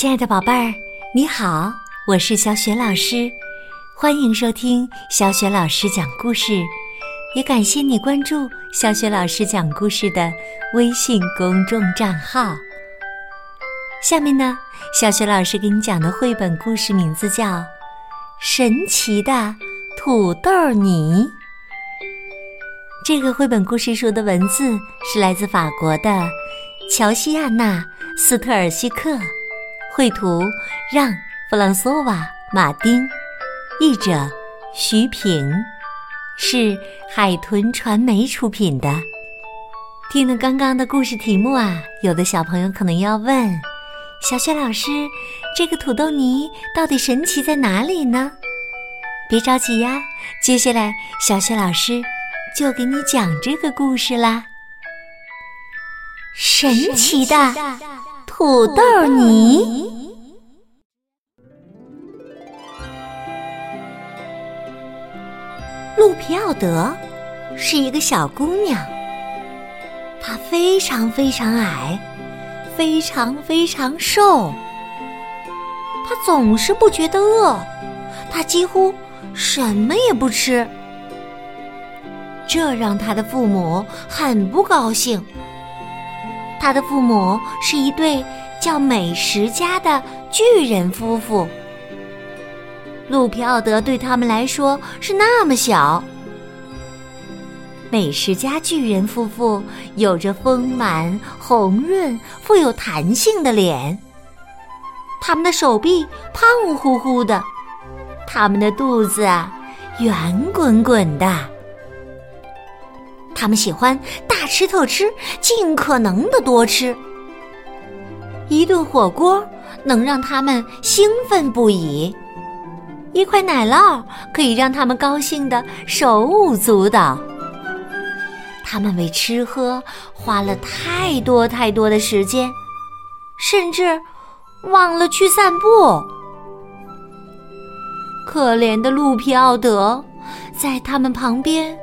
亲爱的宝贝儿，你好，我是小雪老师，欢迎收听小雪老师讲故事，也感谢你关注小雪老师讲故事的微信公众账号。下面呢，小雪老师给你讲的绘本故事名字叫《神奇的土豆泥》。这个绘本故事书的文字是来自法国的乔西亚娜·斯特尔西克。绘图让·弗朗索瓦·马丁，译者徐平，是海豚传媒出品的。听了刚刚的故事题目啊，有的小朋友可能要问：小雪老师，这个土豆泥到底神奇在哪里呢？别着急呀，接下来小雪老师就给你讲这个故事啦。神奇的。土豆泥。路皮奥德是一个小姑娘，她非常非常矮，非常非常瘦。她总是不觉得饿，她几乎什么也不吃，这让她的父母很不高兴。他的父母是一对叫美食家的巨人夫妇。路皮奥德对他们来说是那么小。美食家巨人夫妇有着丰满、红润、富有弹性的脸，他们的手臂胖乎乎的，他们的肚子啊圆滚滚的。他们喜欢大吃特吃，尽可能的多吃。一顿火锅能让他们兴奋不已，一块奶酪可以让他们高兴的手舞足蹈。他们为吃喝花了太多太多的时间，甚至忘了去散步。可怜的路皮奥德在他们旁边。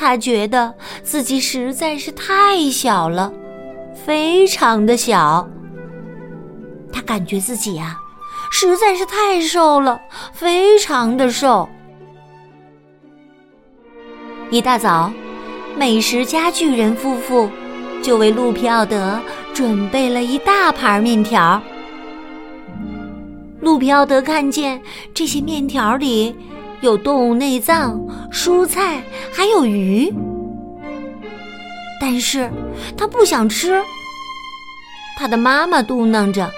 他觉得自己实在是太小了，非常的小。他感觉自己呀，实在是太瘦了，非常的瘦。一大早，美食家巨人夫妇就为路皮奥德准备了一大盘面条。路皮奥德看见这些面条里。有动物内脏、蔬菜，还有鱼，但是他不想吃。他的妈妈嘟囔着：“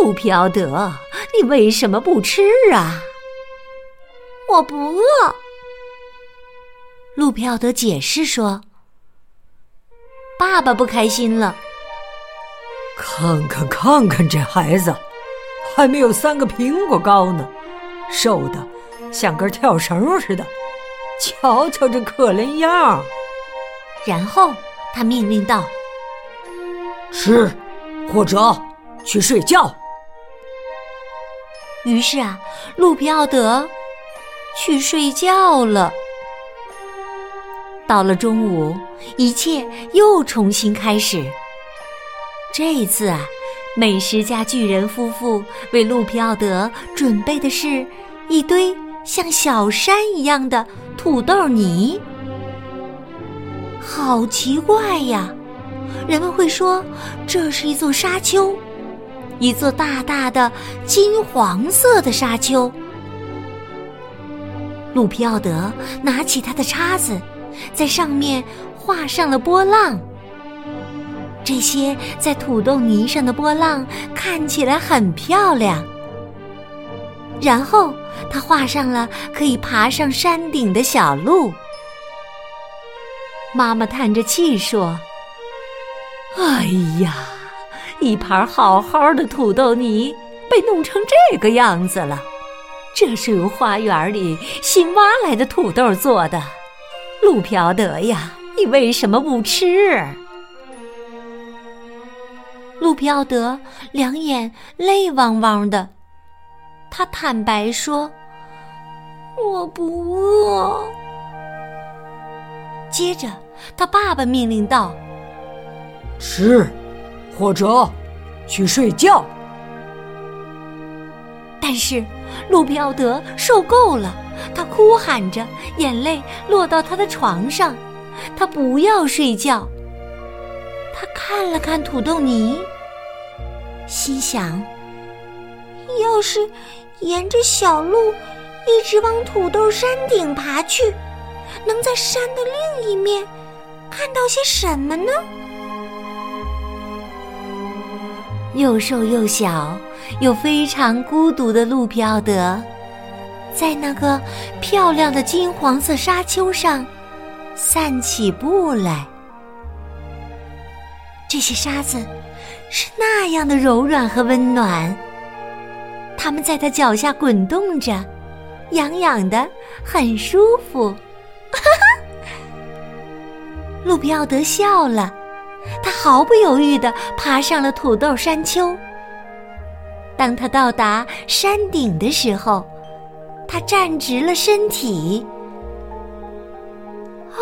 路皮奥德，你为什么不吃啊？”“我不饿。”路皮奥德解释说。爸爸不开心了：“看看看看，这孩子还没有三个苹果高呢，瘦的。”像根跳绳似的，瞧瞧这可怜样儿。然后他命令道：“吃，或者去睡觉。”于是啊，路皮奥德去睡觉了。到了中午，一切又重新开始。这一次啊，美食家巨人夫妇为路皮奥德准备的是一堆。像小山一样的土豆泥，好奇怪呀！人们会说这是一座沙丘，一座大大的金黄色的沙丘。路皮奥德拿起他的叉子，在上面画上了波浪。这些在土豆泥上的波浪看起来很漂亮。然后他画上了可以爬上山顶的小路。妈妈叹着气说：“哎呀，一盘好好的土豆泥被弄成这个样子了。这是用花园里新挖来的土豆做的。路飘德呀，你为什么不吃？”路皮奥德两眼泪汪汪的。他坦白说：“我不饿。”接着，他爸爸命令道：“吃，或者去睡觉。”但是路皮奥德受够了，他哭喊着，眼泪落到他的床上，他不要睡觉。他看了看土豆泥，心想：要是沿着小路一直往土豆山顶爬去，能在山的另一面看到些什么呢？又瘦又小又非常孤独的路皮奥德，在那个漂亮的金黄色沙丘上散起步来。这些沙子是那样的柔软和温暖，它们在他脚下滚动着，痒痒的，很舒服。路比奥德笑了，他毫不犹豫地爬上了土豆山丘。当他到达山顶的时候，他站直了身体。哦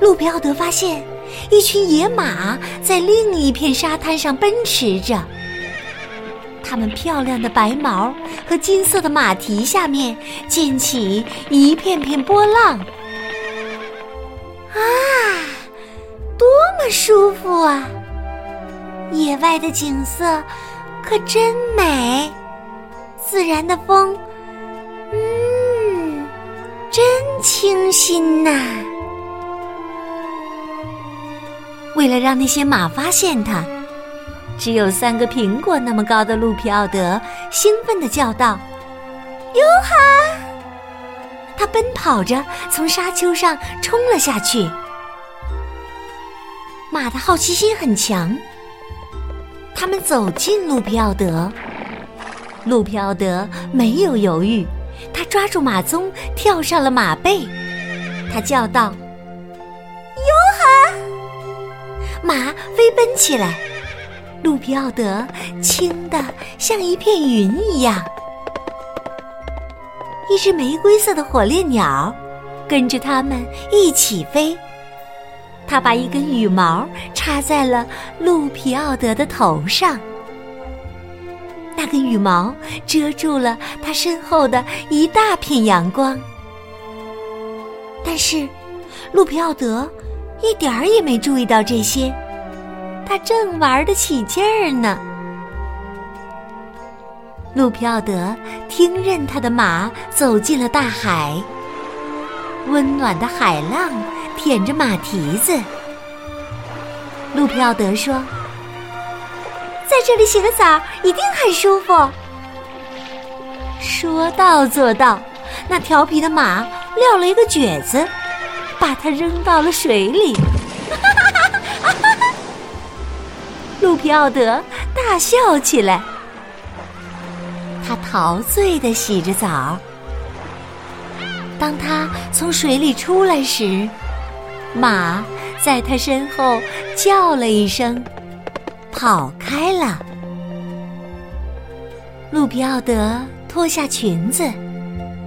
路比奥德发现，一群野马在另一片沙滩上奔驰着。它们漂亮的白毛和金色的马蹄下面溅起一片片波浪。啊，多么舒服啊！野外的景色可真美，自然的风，嗯，真清新呐。为了让那些马发现他，只有三个苹果那么高的路皮奥德兴奋地叫道：“哟哈！”他奔跑着从沙丘上冲了下去。马的好奇心很强，他们走近路皮奥德。路皮奥德没有犹豫，他抓住马鬃，跳上了马背。他叫道。飞奔起来，路皮奥德轻的像一片云一样。一只玫瑰色的火烈鸟跟着他们一起飞，它把一根羽毛插在了路皮奥德的头上，那根羽毛遮住了他身后的一大片阳光。但是，路皮奥德。一点儿也没注意到这些，他正玩得起劲儿呢。路皮奥德听任他的马走进了大海，温暖的海浪舔着马蹄子。路皮奥德说：“在这里洗个澡一定很舒服。”说到做到，那调皮的马撂了一个蹶子。把它扔到了水里，哈哈哈路皮奥德大笑起来。他陶醉的洗着澡。当他从水里出来时，马在他身后叫了一声，跑开了。路皮奥德脱下裙子，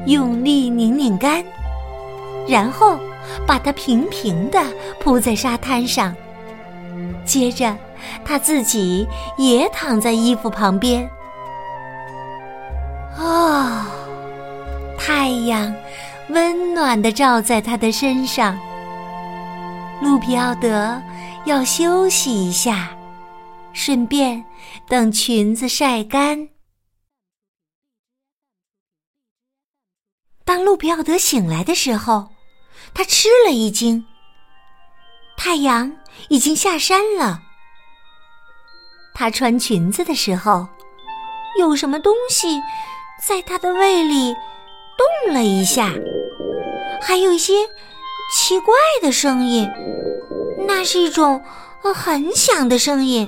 用力拧拧干，然后。把它平平的铺在沙滩上，接着他自己也躺在衣服旁边。哦，太阳温暖的照在他的身上。路皮奥德要休息一下，顺便等裙子晒干。当路皮奥德醒来的时候。他吃了一惊，太阳已经下山了。他穿裙子的时候，有什么东西在他的胃里动了一下，还有一些奇怪的声音，那是一种很响的声音。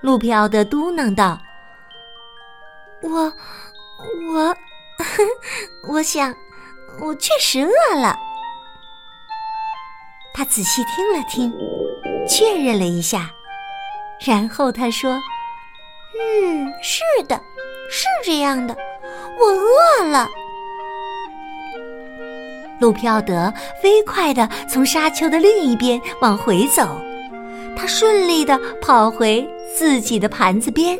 路飘的嘟囔道：“我，我，我想。”我确实饿了。他仔细听了听，确认了一下，然后他说：“嗯，是的，是这样的，我饿了。”路皮奥德飞快地从沙丘的另一边往回走，他顺利地跑回自己的盘子边。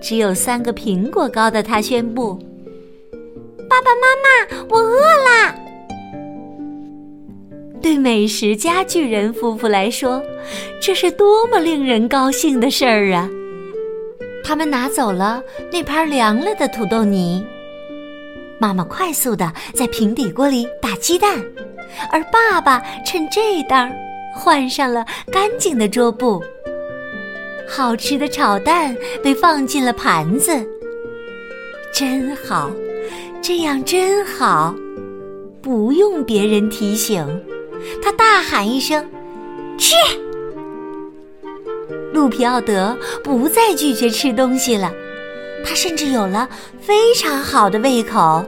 只有三个苹果高的他宣布：“爸爸妈妈，我饿啦！”对美食家巨人夫妇来说，这是多么令人高兴的事儿啊！他们拿走了那盘凉了的土豆泥。妈妈快速的在平底锅里打鸡蛋，而爸爸趁这当换上了干净的桌布。好吃的炒蛋被放进了盘子，真好，这样真好，不用别人提醒。他大喊一声：“吃！”路皮奥德不再拒绝吃东西了，他甚至有了非常好的胃口。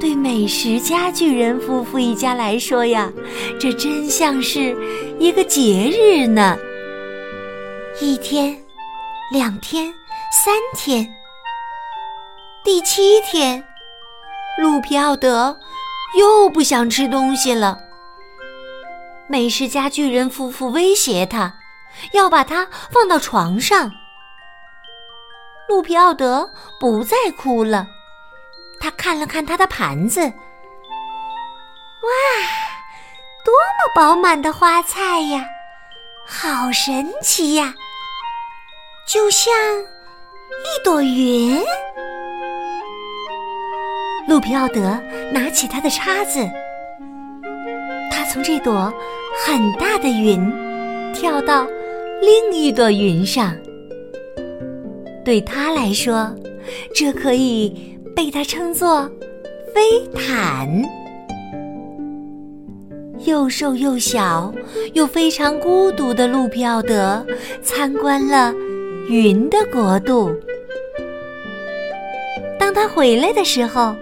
对美食家巨人夫妇一家来说呀，这真像是一个节日呢。一天，两天，三天，第七天，路皮奥德又不想吃东西了。美食家巨人夫妇威胁他，要把他放到床上。路皮奥德不再哭了，他看了看他的盘子，哇，多么饱满的花菜呀，好神奇呀，就像一朵云。路皮奥德拿起他的叉子。从这朵很大的云跳到另一朵云上，对他来说，这可以被他称作飞毯。又瘦又小又非常孤独的路皮奥德参观了云的国度。当他回来的时候，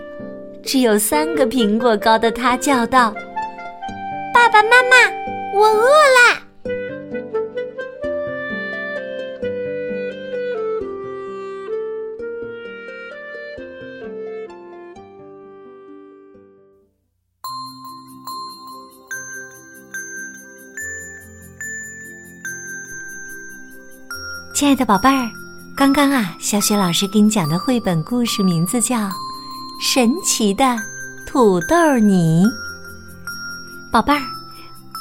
只有三个苹果高的他叫道。爸爸妈妈，我饿啦！亲爱的宝贝儿，刚刚啊，小雪老师给你讲的绘本故事名字叫《神奇的土豆泥》。宝贝儿，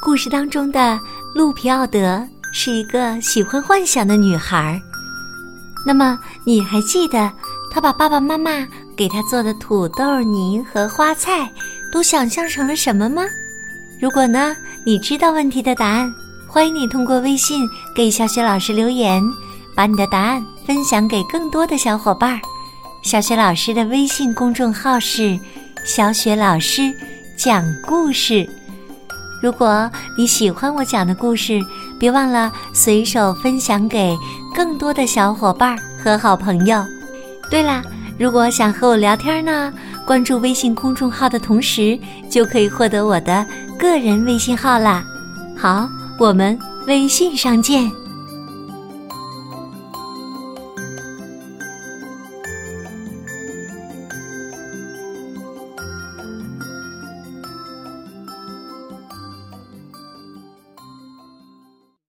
故事当中的路皮奥德是一个喜欢幻想的女孩。那么，你还记得她把爸爸妈妈给她做的土豆泥和花菜都想象成了什么吗？如果呢，你知道问题的答案，欢迎你通过微信给小雪老师留言，把你的答案分享给更多的小伙伴。小雪老师的微信公众号是“小雪老师讲故事”。如果你喜欢我讲的故事，别忘了随手分享给更多的小伙伴和好朋友。对啦，如果想和我聊天呢，关注微信公众号的同时，就可以获得我的个人微信号啦。好，我们微信上见。